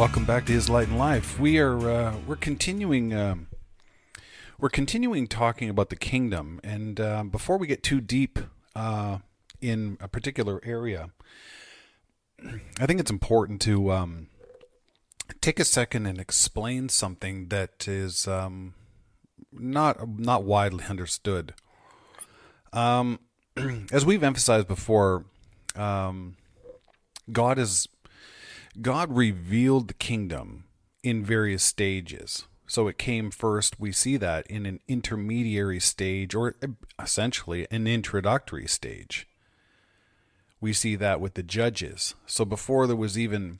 Welcome back to His Light and Life. We are uh, we're continuing um, we're continuing talking about the kingdom, and uh, before we get too deep uh, in a particular area, I think it's important to um, take a second and explain something that is um, not not widely understood. Um, as we've emphasized before, um, God is God revealed the kingdom in various stages. So it came first, we see that in an intermediary stage, or essentially an introductory stage. We see that with the judges. So before there was even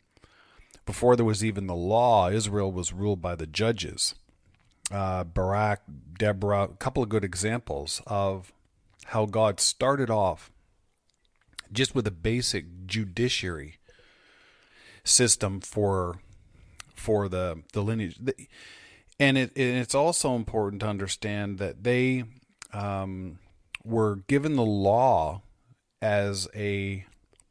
before there was even the law, Israel was ruled by the judges. Uh, Barak, Deborah, a couple of good examples of how God started off just with a basic judiciary system for for the the lineage. And it it's also important to understand that they um, were given the law as a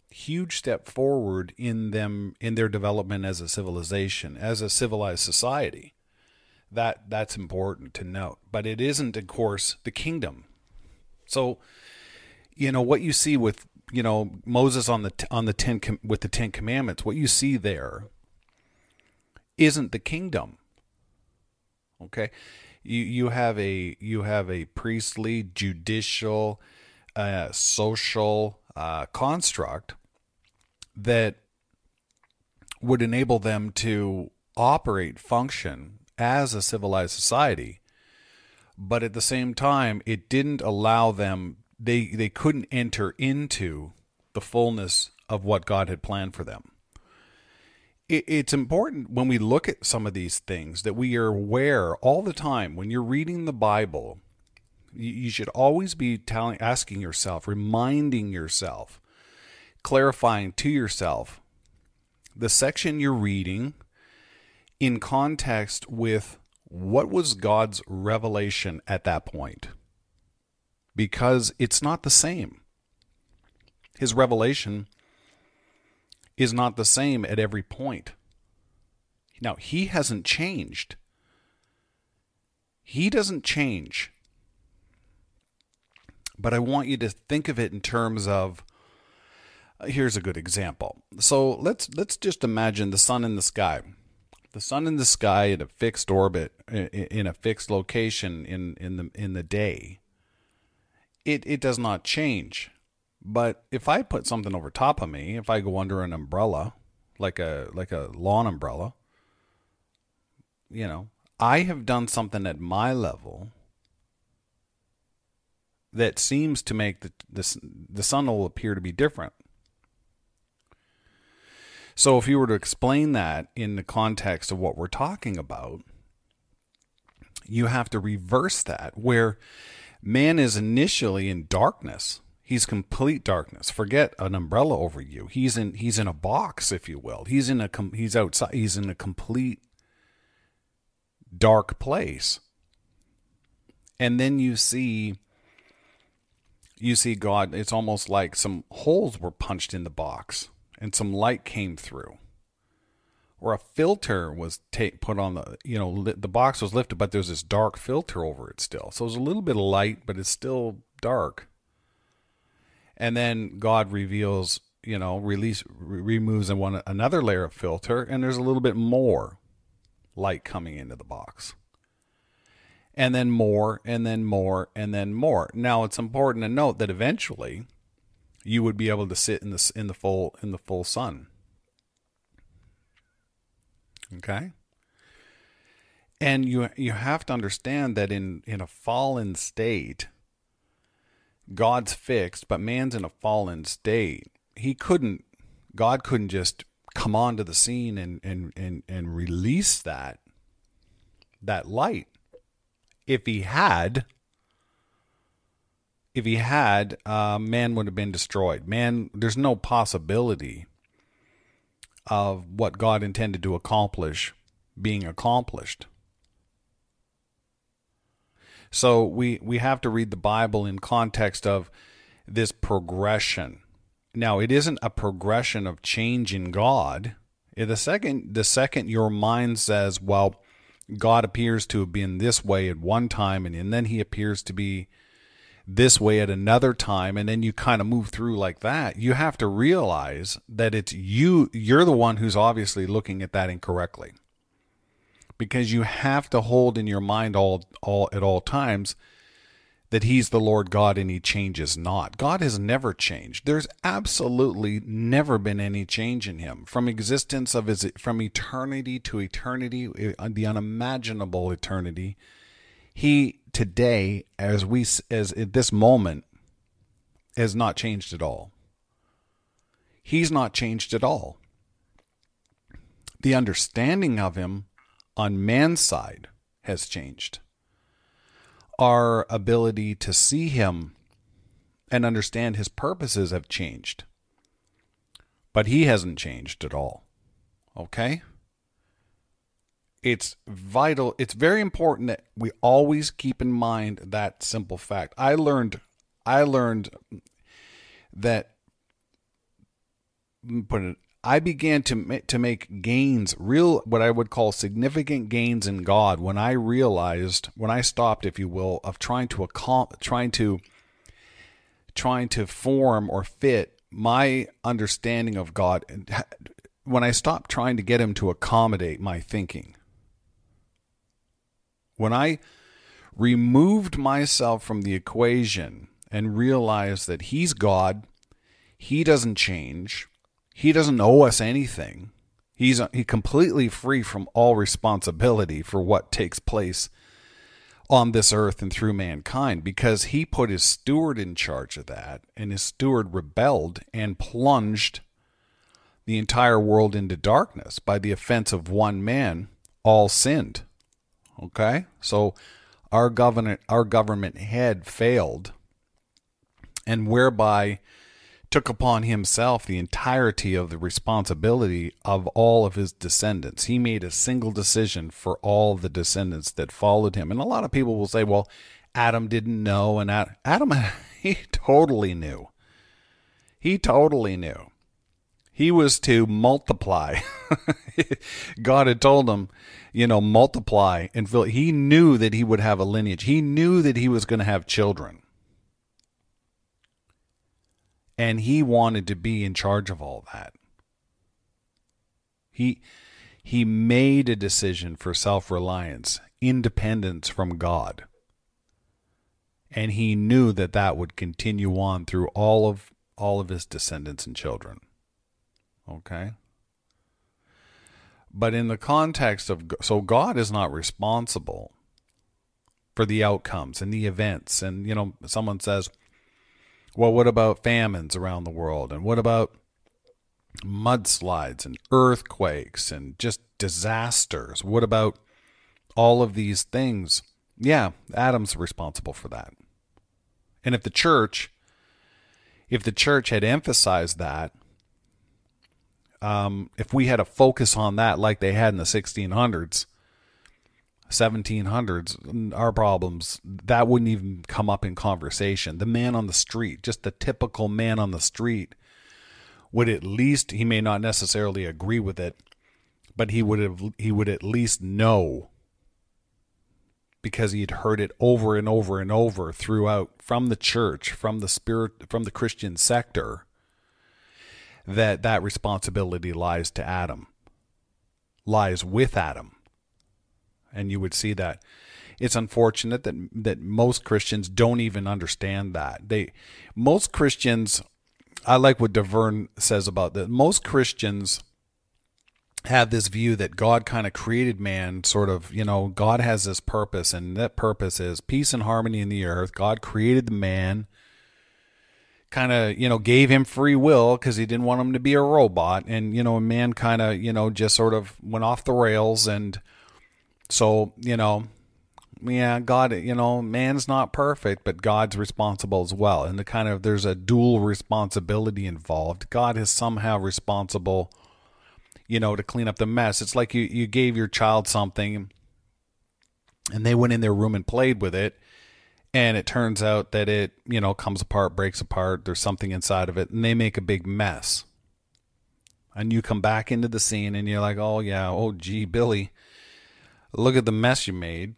huge step forward in them in their development as a civilization as a civilized society. That that's important to note. But it isn't of course the kingdom. So you know what you see with you know Moses on the on the ten with the Ten Commandments, what you see there isn't the kingdom. Okay, you you have a you have a priestly, judicial, uh, social uh, construct that would enable them to operate, function as a civilized society, but at the same time, it didn't allow them they they couldn't enter into the fullness of what God had planned for them. It, it's important when we look at some of these things that we are aware all the time when you're reading the Bible. You, you should always be telling, asking yourself, reminding yourself, clarifying to yourself the section you're reading in context with what was God's revelation at that point because it's not the same. His revelation is not the same at every point. Now, he hasn't changed. He doesn't change. But I want you to think of it in terms of here's a good example. So let's let's just imagine the sun in the sky. The sun in the sky in a fixed orbit in a fixed location in in the in the day it, it does not change. But if I put something over top of me, if I go under an umbrella, like a like a lawn umbrella, you know, I have done something at my level that seems to make the the, the sun will appear to be different. So if you were to explain that in the context of what we're talking about, you have to reverse that where Man is initially in darkness. He's complete darkness. Forget an umbrella over you. He's in he's in a box, if you will. He's in a he's outside. He's in a complete dark place. And then you see you see God, it's almost like some holes were punched in the box and some light came through or a filter was put on the you know the box was lifted but there's this dark filter over it still. So there's a little bit of light but it's still dark. And then god reveals you know release re- removes one another layer of filter and there's a little bit more light coming into the box. And then more and then more and then more. Now it's important to note that eventually you would be able to sit in the in the full in the full sun Okay? And you you have to understand that in in a fallen state God's fixed, but man's in a fallen state. He couldn't God couldn't just come onto the scene and and and, and release that that light. If he had, if he had, uh, man would have been destroyed. Man, there's no possibility of what God intended to accomplish being accomplished. So we we have to read the Bible in context of this progression. Now, it isn't a progression of change in God. The second the second your mind says, well, God appears to have been this way at one time and, and then he appears to be this way at another time and then you kind of move through like that you have to realize that it's you you're the one who's obviously looking at that incorrectly because you have to hold in your mind all all at all times that he's the Lord God and he changes not. God has never changed. There's absolutely never been any change in him from existence of his from eternity to eternity, uh, the unimaginable eternity. He today as we as at this moment has not changed at all. He's not changed at all. The understanding of him on man's side has changed our ability to see him and understand his purposes have changed. But he hasn't changed at all. Okay? It's vital, it's very important that we always keep in mind that simple fact. I learned I learned that put it I began to to make gains, real what I would call significant gains in God when I realized, when I stopped, if you will, of trying to trying to trying to form or fit my understanding of God, when I stopped trying to get Him to accommodate my thinking. When I removed myself from the equation and realized that He's God, He doesn't change he doesn't owe us anything. He's uh, he completely free from all responsibility for what takes place on this earth and through mankind because he put his steward in charge of that and his steward rebelled and plunged the entire world into darkness by the offense of one man all sinned okay so our government our government had failed and whereby took upon himself the entirety of the responsibility of all of his descendants. He made a single decision for all the descendants that followed him. And a lot of people will say, well, Adam didn't know. And Adam, he totally knew. He totally knew. He was to multiply. God had told him, you know, multiply and fill. He knew that he would have a lineage. He knew that he was going to have children and he wanted to be in charge of all that. He he made a decision for self-reliance, independence from God. And he knew that that would continue on through all of all of his descendants and children. Okay? But in the context of so God is not responsible for the outcomes and the events and you know someone says well, what about famines around the world? And what about mudslides and earthquakes and just disasters? What about all of these things? Yeah, Adam's responsible for that. And if the church, if the church had emphasized that, um, if we had a focus on that like they had in the 1600s, 1700s, our problems, that wouldn't even come up in conversation. The man on the street, just the typical man on the street, would at least, he may not necessarily agree with it, but he would have, he would at least know because he'd heard it over and over and over throughout from the church, from the spirit, from the Christian sector, that that responsibility lies to Adam, lies with Adam and you would see that. It's unfortunate that that most Christians don't even understand that. They most Christians I like what DeVern says about that. Most Christians have this view that God kind of created man, sort of, you know, God has this purpose, and that purpose is peace and harmony in the earth. God created the man, kind of, you know, gave him free will because he didn't want him to be a robot. And, you know, a man kind of, you know, just sort of went off the rails and So, you know, yeah, God, you know, man's not perfect, but God's responsible as well. And the kind of there's a dual responsibility involved. God is somehow responsible, you know, to clean up the mess. It's like you you gave your child something and they went in their room and played with it and it turns out that it, you know, comes apart, breaks apart, there's something inside of it and they make a big mess. And you come back into the scene and you're like, "Oh yeah, oh gee, Billy, look at the mess you made."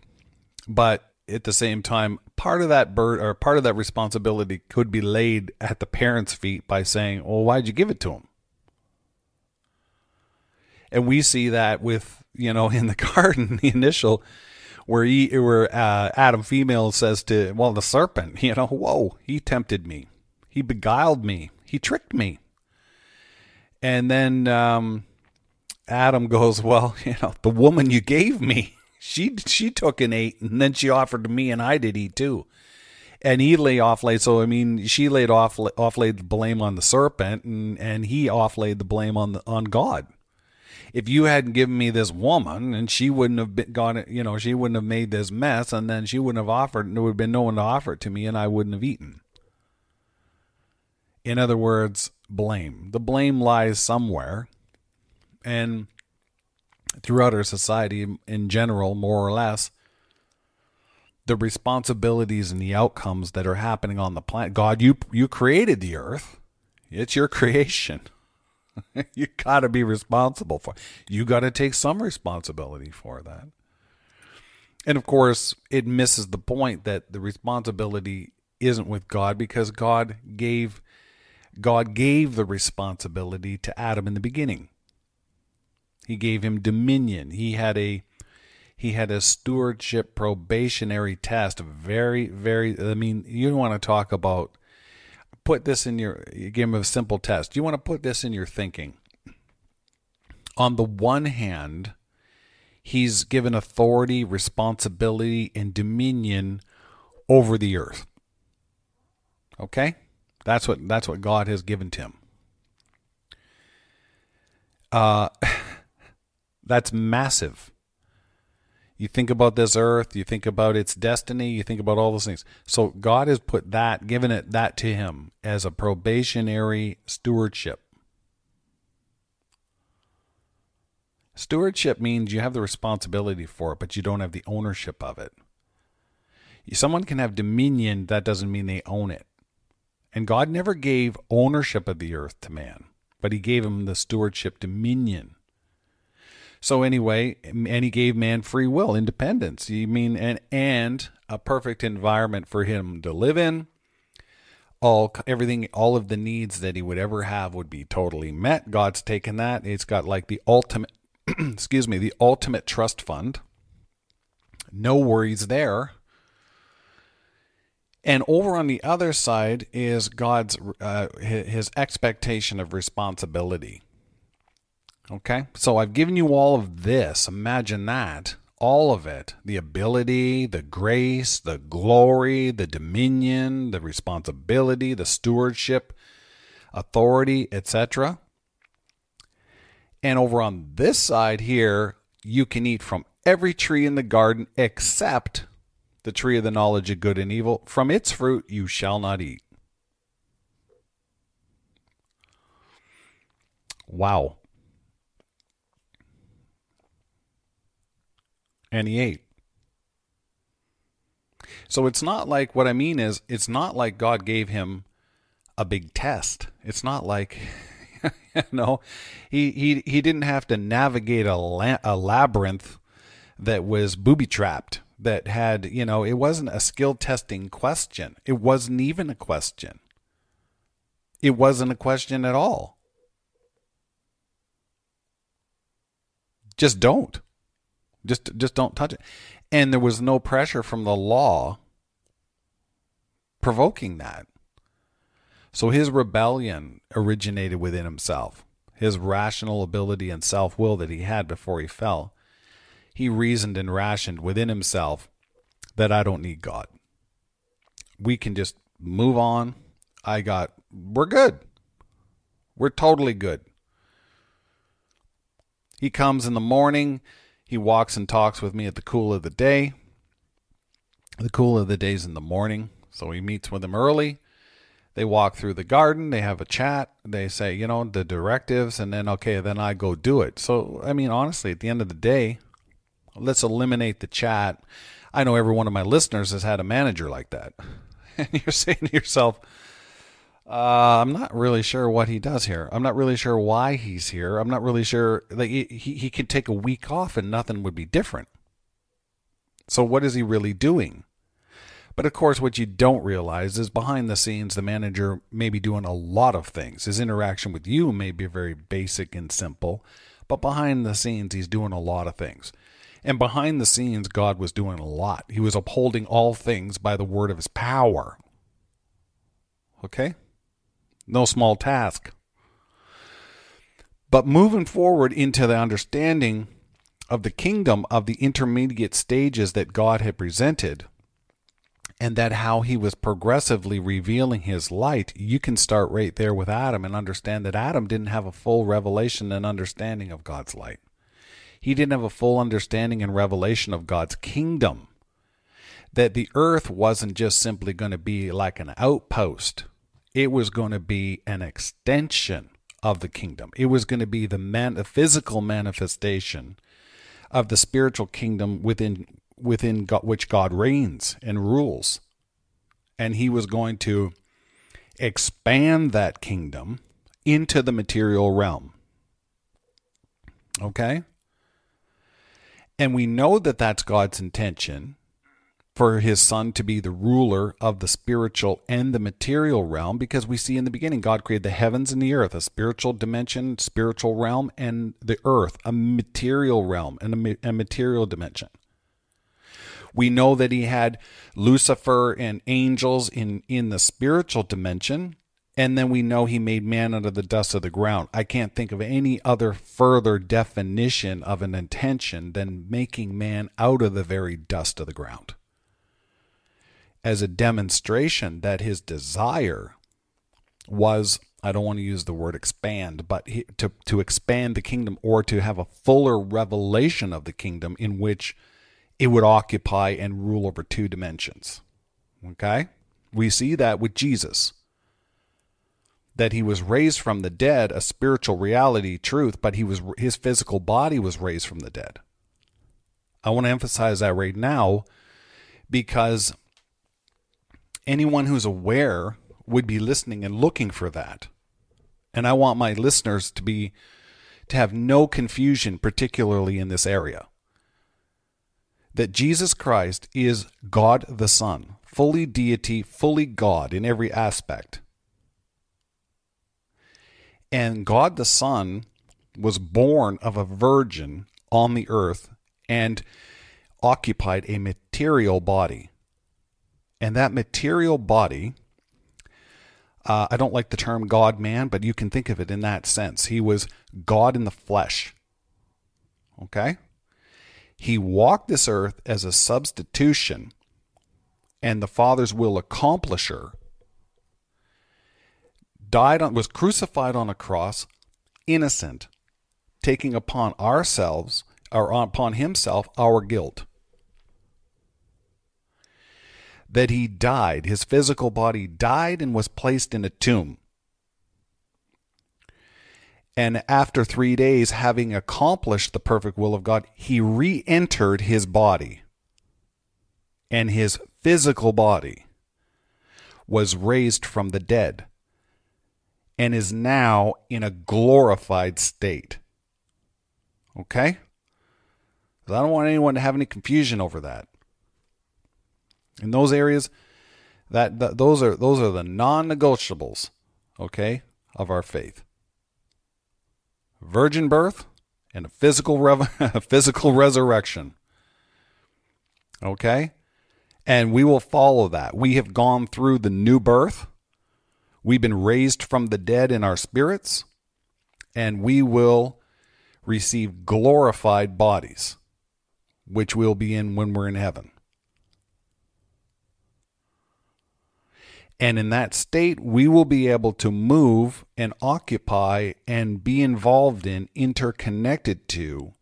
but at the same time, part of that bird or part of that responsibility could be laid at the parents' feet by saying, "Well, why'd you give it to him?" And we see that with you know in the garden, the initial where he where uh, Adam female says to well the serpent, you know, whoa, he tempted me, he beguiled me, he tricked me, and then um, Adam goes, well, you know, the woman you gave me she she took and ate, and then she offered to me, and I did eat too. And he lay off laid. So I mean, she laid off off laid the blame on the serpent, and and he off laid the blame on the, on God. If you hadn't given me this woman, and she wouldn't have been gone, you know, she wouldn't have made this mess, and then she wouldn't have offered. And there would have been no one to offer it to me, and I wouldn't have eaten. In other words, blame. The blame lies somewhere, and throughout our society in general, more or less, the responsibilities and the outcomes that are happening on the planet. God, you you created the earth. It's your creation. you got to be responsible for. You got to take some responsibility for that. And of course, it misses the point that the responsibility isn't with God because God gave God gave the responsibility to Adam in the beginning. He gave him dominion. He had a he had a stewardship probationary test. Very, very. I mean, you don't want to talk about put this in your give him a simple test. You want to put this in your thinking. On the one hand, he's given authority, responsibility, and dominion over the earth. Okay? That's what that's what God has given to him. Uh That's massive. You think about this earth, you think about its destiny, you think about all those things. So God has put that, given it that to him as a probationary stewardship. Stewardship means you have the responsibility for it, but you don't have the ownership of it. Someone can have dominion, that doesn't mean they own it. And God never gave ownership of the earth to man, but he gave him the stewardship dominion. So anyway, and he gave man free will, independence. You mean and and a perfect environment for him to live in. All everything, all of the needs that he would ever have would be totally met. God's taken that. It's got like the ultimate, excuse me, the ultimate trust fund. No worries there. And over on the other side is God's uh, his expectation of responsibility. Okay. So I've given you all of this. Imagine that. All of it the ability, the grace, the glory, the dominion, the responsibility, the stewardship, authority, etc. And over on this side here, you can eat from every tree in the garden except the tree of the knowledge of good and evil. From its fruit you shall not eat. Wow. And he ate. So it's not like what I mean is it's not like God gave him a big test. It's not like you know he he he didn't have to navigate a, la- a labyrinth that was booby trapped that had you know it wasn't a skill testing question. It wasn't even a question. It wasn't a question at all. Just don't. Just just don't touch it. And there was no pressure from the law provoking that. So his rebellion originated within himself. His rational ability and self will that he had before he fell. He reasoned and rationed within himself that I don't need God. We can just move on. I got, we're good. We're totally good. He comes in the morning He walks and talks with me at the cool of the day. The cool of the day's in the morning. So he meets with him early. They walk through the garden, they have a chat, they say, you know, the directives, and then, okay, then I go do it. So, I mean, honestly, at the end of the day, let's eliminate the chat. I know every one of my listeners has had a manager like that. And you're saying to yourself, uh, I'm not really sure what he does here. I'm not really sure why he's here. I'm not really sure. Like he, he could take a week off and nothing would be different. So what is he really doing? But of course, what you don't realize is behind the scenes, the manager may be doing a lot of things. His interaction with you may be very basic and simple, but behind the scenes, he's doing a lot of things. And behind the scenes, God was doing a lot. He was upholding all things by the word of his power. Okay? No small task. But moving forward into the understanding of the kingdom of the intermediate stages that God had presented, and that how he was progressively revealing his light, you can start right there with Adam and understand that Adam didn't have a full revelation and understanding of God's light. He didn't have a full understanding and revelation of God's kingdom. That the earth wasn't just simply going to be like an outpost, it was going to be an extension of the kingdom. It was going to be the, man, the physical manifestation of the spiritual kingdom within within God, which God reigns and rules. And he was going to expand that kingdom into the material realm. Okay? And we know that that's God's intention for his son to be the ruler of the spiritual and the material realm because we see in the beginning God created the heavens and the earth, a spiritual dimension, spiritual realm, and the earth, a material realm and a, material dimension. We know that he had Lucifer and angels in, in the spiritual dimension. And then we know he made man out of the dust of the ground. I can't think of any other further definition of an intention than making man out of the very dust of the ground. As a demonstration that his desire was, I don't want to use the word expand, but he, to, to expand the kingdom or to have a fuller revelation of the kingdom in which it would occupy and rule over two dimensions. Okay? We see that with Jesus. That he was raised from the dead, a spiritual reality, truth, but he was his physical body was raised from the dead. I want to emphasize that right now because anyone who's aware would be listening and looking for that. And I want my listeners to be to have no confusion particularly in this area that Jesus Christ is God the Son, fully deity, fully God in every aspect. And God the Son was born of a virgin on the earth and occupied a material body. And that material body, uh, I don't like the term God man, but you can think of it in that sense. He was God in the flesh. Okay? He walked this earth as a substitution and the Father's will accomplisher, died on, was crucified on a cross, innocent, taking upon ourselves or upon himself our guilt. That he died, his physical body died and was placed in a tomb. And after three days, having accomplished the perfect will of God, he re entered his body. And his physical body was raised from the dead and is now in a glorified state. Okay? I don't want anyone to have any confusion over that. In those areas, that, that those are those are the non-negotiables, okay, of our faith virgin birth and a physical a physical resurrection. Okay? And we will follow that. We have gone through the new birth. We've been raised from the dead in our spirits, and we will receive glorified bodies, which we'll be in when we're in heaven. And in that state, we will be able to move and occupy and be involved in, interconnected to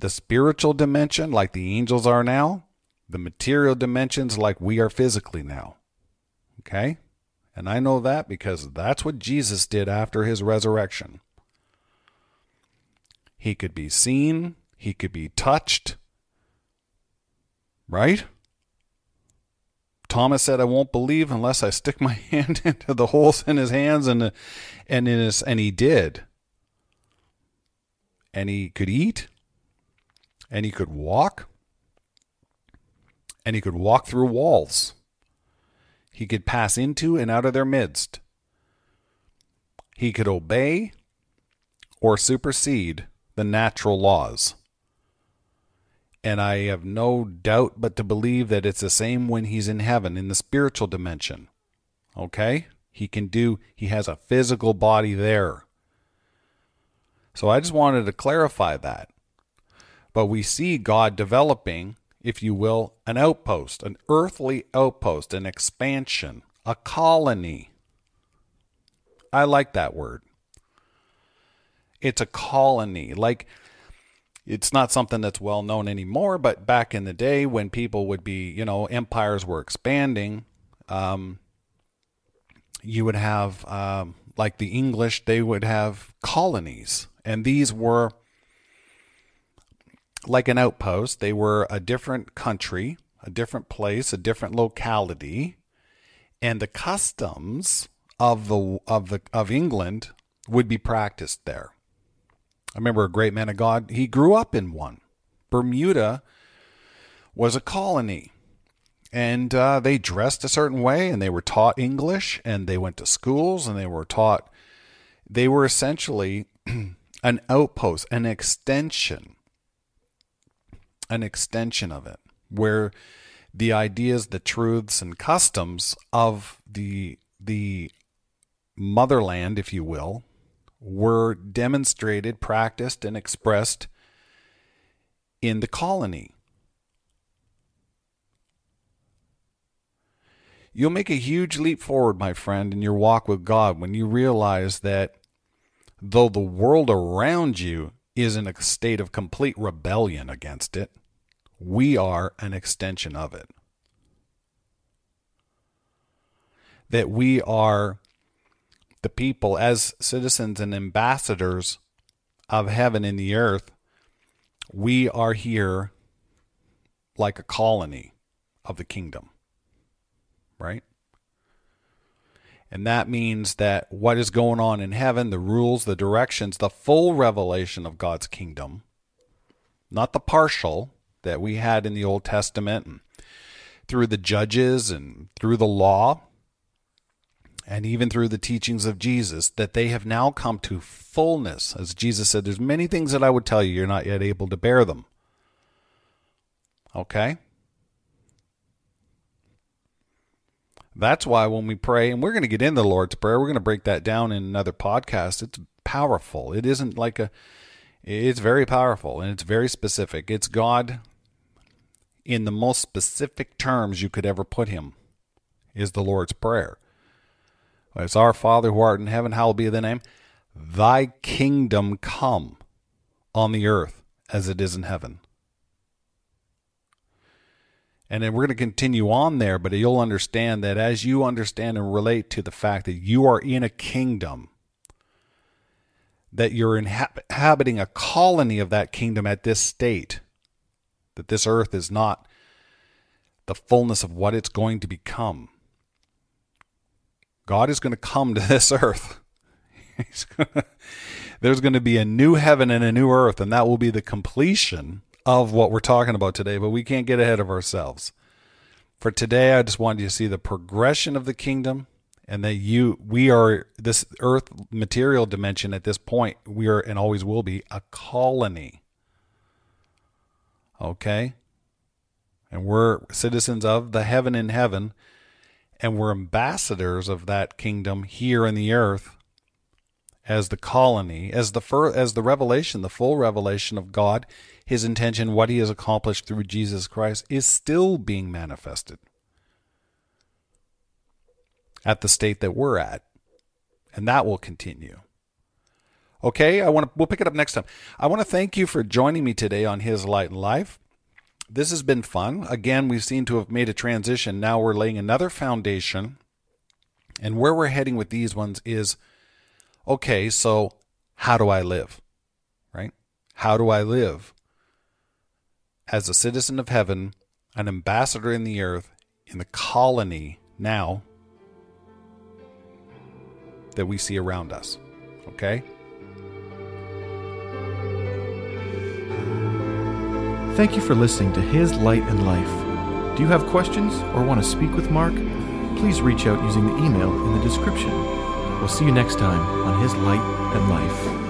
the spiritual dimension like the angels are now, the material dimensions like we are physically now. Okay? And I know that because that's what Jesus did after his resurrection. He could be seen, he could be touched. Right? Thomas said, "I won't believe unless I stick my hand into the holes in his hands and and in his and he did. And he could eat, and he could walk, and he could walk through walls. He could pass into and out of their midst. He could obey or supersede the natural laws. And I have no doubt but to believe that it's the same when he's in heaven, in the spiritual dimension. Okay? He can do, he has a physical body there. So I just wanted to clarify that. But we see God developing, if you will, an outpost, an earthly outpost, an expansion, a colony. I like that word. It's a colony. Like, it's not something that's well known anymore, but back in the day when people would be, you know, empires were expanding, um, you would have, um, like the English, they would have colonies. And these were like an outpost. They were a different country, a different place, a different locality. And the customs of the of the of England would be practiced there. I remember a great man of God, he grew up in one. Bermuda was a colony and uh, they dressed a certain way and they were taught English and they went to schools and they were taught they were essentially an outpost, an extension, an extension of it, where the ideas, the truths, and customs of the the motherland, if you will, were demonstrated, practiced, and expressed in the colony. You'll make a huge leap forward, my friend, in your walk with God when you realize that though the world around you is in a state of complete rebellion against it, we are an extension of it. That we are the people as citizens and ambassadors of heaven in the earth, we are here like a colony of the kingdom right? And that means that what is going on in heaven, the rules, the directions, the full revelation of God's kingdom, not the partial that we had in the Old Testament and through the judges and through the law and even through the teachings of Jesus, that they have now come to fullness. As Jesus said, there's many things that I would tell you, you're not yet able to bear them. Okay? That's why when we pray, and we're going to get into the Lord's Prayer, we're going to break that down in another podcast. It's powerful. It isn't like a, it's very powerful and it's very specific. It's God in the most specific terms you could ever put him, is the Lord's Prayer. It's our Father who art in heaven, hallowed be thy name. Thy kingdom come on the earth as it is in heaven. And then we're going to continue on there, but you'll understand that as you understand and relate to the fact that you are in a kingdom, that you're inhabiting a colony of that kingdom at this state, that this earth is not the fullness of what it's going to become. God is going to come to this earth. Gonna, there's going to be a new heaven and a new earth, and that will be the completion of what we're talking about today, but we can't get ahead of ourselves. For today, I just wanted you to see the progression of the kingdom and that you we are this earth material dimension at this point we are and always will be a colony okay and we're citizens of the heaven in heaven and we're ambassadors of that kingdom here in the earth as the colony as the fir- as the revelation the full revelation of God his intention, what he has accomplished through Jesus Christ, is still being manifested at the state that we're at. And that will continue. Okay, I want to. We'll pick it up next time. I want to thank you for joining me today on His Light and Life. This has been fun. Again, we seem to have made a transition. Now we're laying another foundation, and where we're heading with these ones is, okay. So, how do I live? Right? How do I live as a citizen of heaven, an ambassador in the earth, in the colony now that we see around us? Okay. Thank you for listening to His Light and Life. Do you have questions or want to speak with Mark? Please reach out using the email in the description. We'll see you next time on His Light and Life.